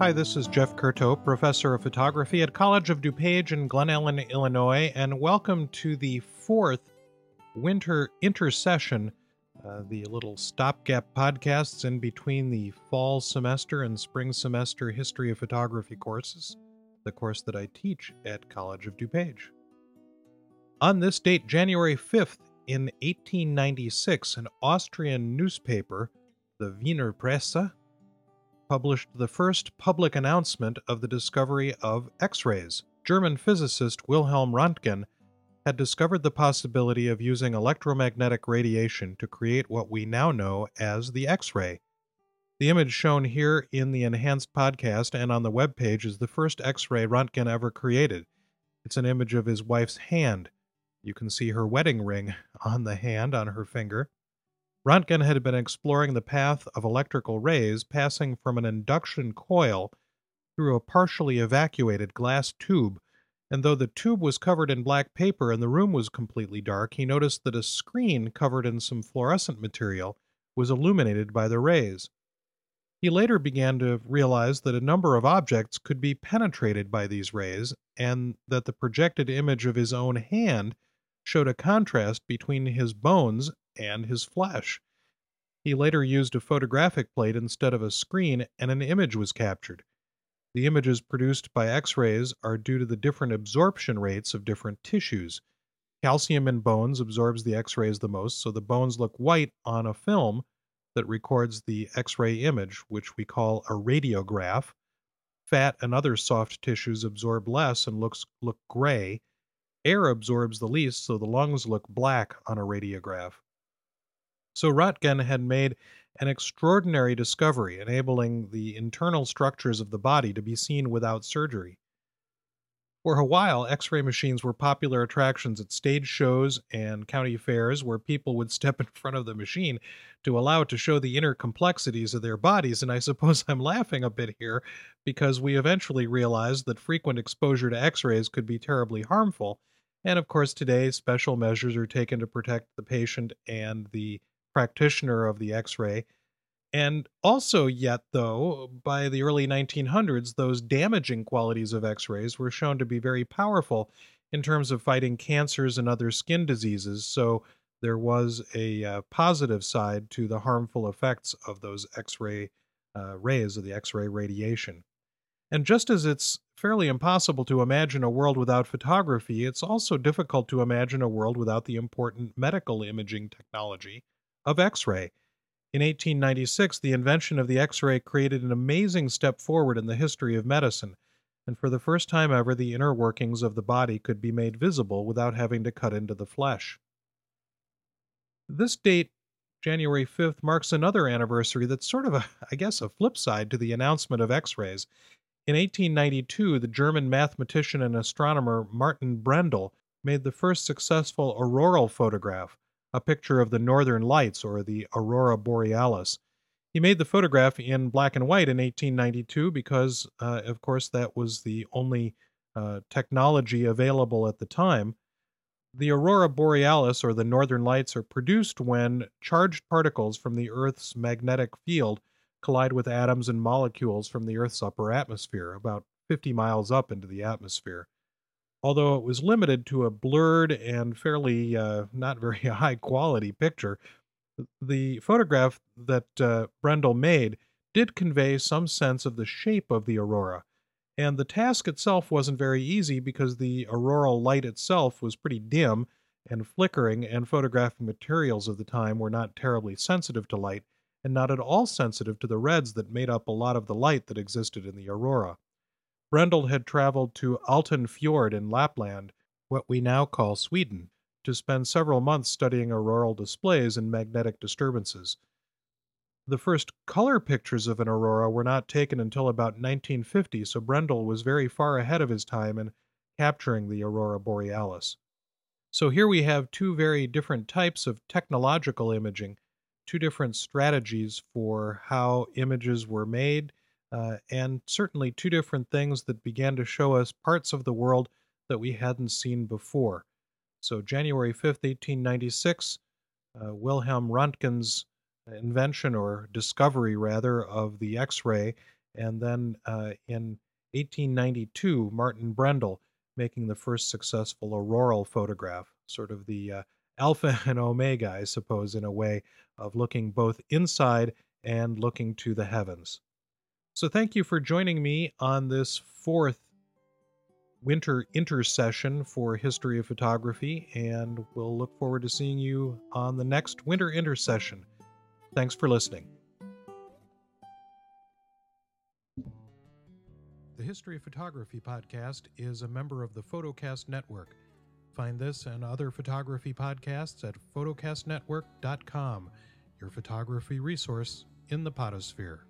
Hi, this is Jeff Curto, professor of photography at College of DuPage in Glen Ellyn, Illinois, and welcome to the fourth winter intersession, uh, the little stopgap podcasts in between the fall semester and spring semester history of photography courses, the course that I teach at College of DuPage. On this date, January 5th, in 1896, an Austrian newspaper, the Wiener Presse, published the first public announcement of the discovery of X rays. German physicist Wilhelm Röntgen had discovered the possibility of using electromagnetic radiation to create what we now know as the X ray. The image shown here in the enhanced podcast and on the web page is the first X ray Röntgen ever created. It's an image of his wife's hand. You can see her wedding ring on the hand on her finger. Röntgen had been exploring the path of electrical rays passing from an induction coil through a partially evacuated glass tube, and though the tube was covered in black paper and the room was completely dark, he noticed that a screen covered in some fluorescent material was illuminated by the rays. He later began to realize that a number of objects could be penetrated by these rays, and that the projected image of his own hand showed a contrast between his bones and his flesh. He later used a photographic plate instead of a screen, and an image was captured. The images produced by X rays are due to the different absorption rates of different tissues. Calcium in bones absorbs the X rays the most, so the bones look white on a film that records the X ray image, which we call a radiograph. Fat and other soft tissues absorb less and looks look gray. Air absorbs the least, so the lungs look black on a radiograph. So Röntgen had made an extraordinary discovery, enabling the internal structures of the body to be seen without surgery. For a while, X ray machines were popular attractions at stage shows and county fairs where people would step in front of the machine to allow it to show the inner complexities of their bodies. And I suppose I'm laughing a bit here because we eventually realized that frequent exposure to X rays could be terribly harmful. And of course, today, special measures are taken to protect the patient and the practitioner of the X ray. And also, yet, though, by the early 1900s, those damaging qualities of X rays were shown to be very powerful in terms of fighting cancers and other skin diseases. So there was a uh, positive side to the harmful effects of those X ray uh, rays, of the X ray radiation. And just as it's fairly impossible to imagine a world without photography, it's also difficult to imagine a world without the important medical imaging technology of X ray. In 1896, the invention of the X ray created an amazing step forward in the history of medicine, and for the first time ever, the inner workings of the body could be made visible without having to cut into the flesh. This date, January 5th, marks another anniversary that's sort of a, I guess, a flip side to the announcement of X rays. In 1892, the German mathematician and astronomer Martin Brendel made the first successful auroral photograph, a picture of the northern lights or the aurora borealis. He made the photograph in black and white in 1892 because, uh, of course, that was the only uh, technology available at the time. The aurora borealis or the northern lights are produced when charged particles from the Earth's magnetic field collide with atoms and molecules from the Earth's upper atmosphere, about 50 miles up into the atmosphere although it was limited to a blurred and fairly uh, not very high quality picture, the photograph that uh, Brendel made did convey some sense of the shape of the aurora. And the task itself wasn't very easy because the auroral light itself was pretty dim and flickering, and photographic materials of the time were not terribly sensitive to light and not at all sensitive to the reds that made up a lot of the light that existed in the aurora. Brendel had traveled to Alten Fjord in Lapland, what we now call Sweden, to spend several months studying auroral displays and magnetic disturbances. The first color pictures of an aurora were not taken until about 1950, so Brendel was very far ahead of his time in capturing the aurora borealis. So here we have two very different types of technological imaging, two different strategies for how images were made uh, and certainly two different things that began to show us parts of the world that we hadn't seen before. So, January 5th, 1896, uh, Wilhelm Röntgen's invention or discovery, rather, of the X ray and then uh, in 1892, Martin Brendel making the first successful auroral photograph, sort of the uh, alpha and omega, I suppose, in a way, of looking both inside and looking to the heavens. So, thank you for joining me on this fourth winter intersession for History of Photography, and we'll look forward to seeing you on the next winter intersession. Thanks for listening. The History of Photography podcast is a member of the Photocast Network. Find this and other photography podcasts at photocastnetwork.com, your photography resource in the photosphere.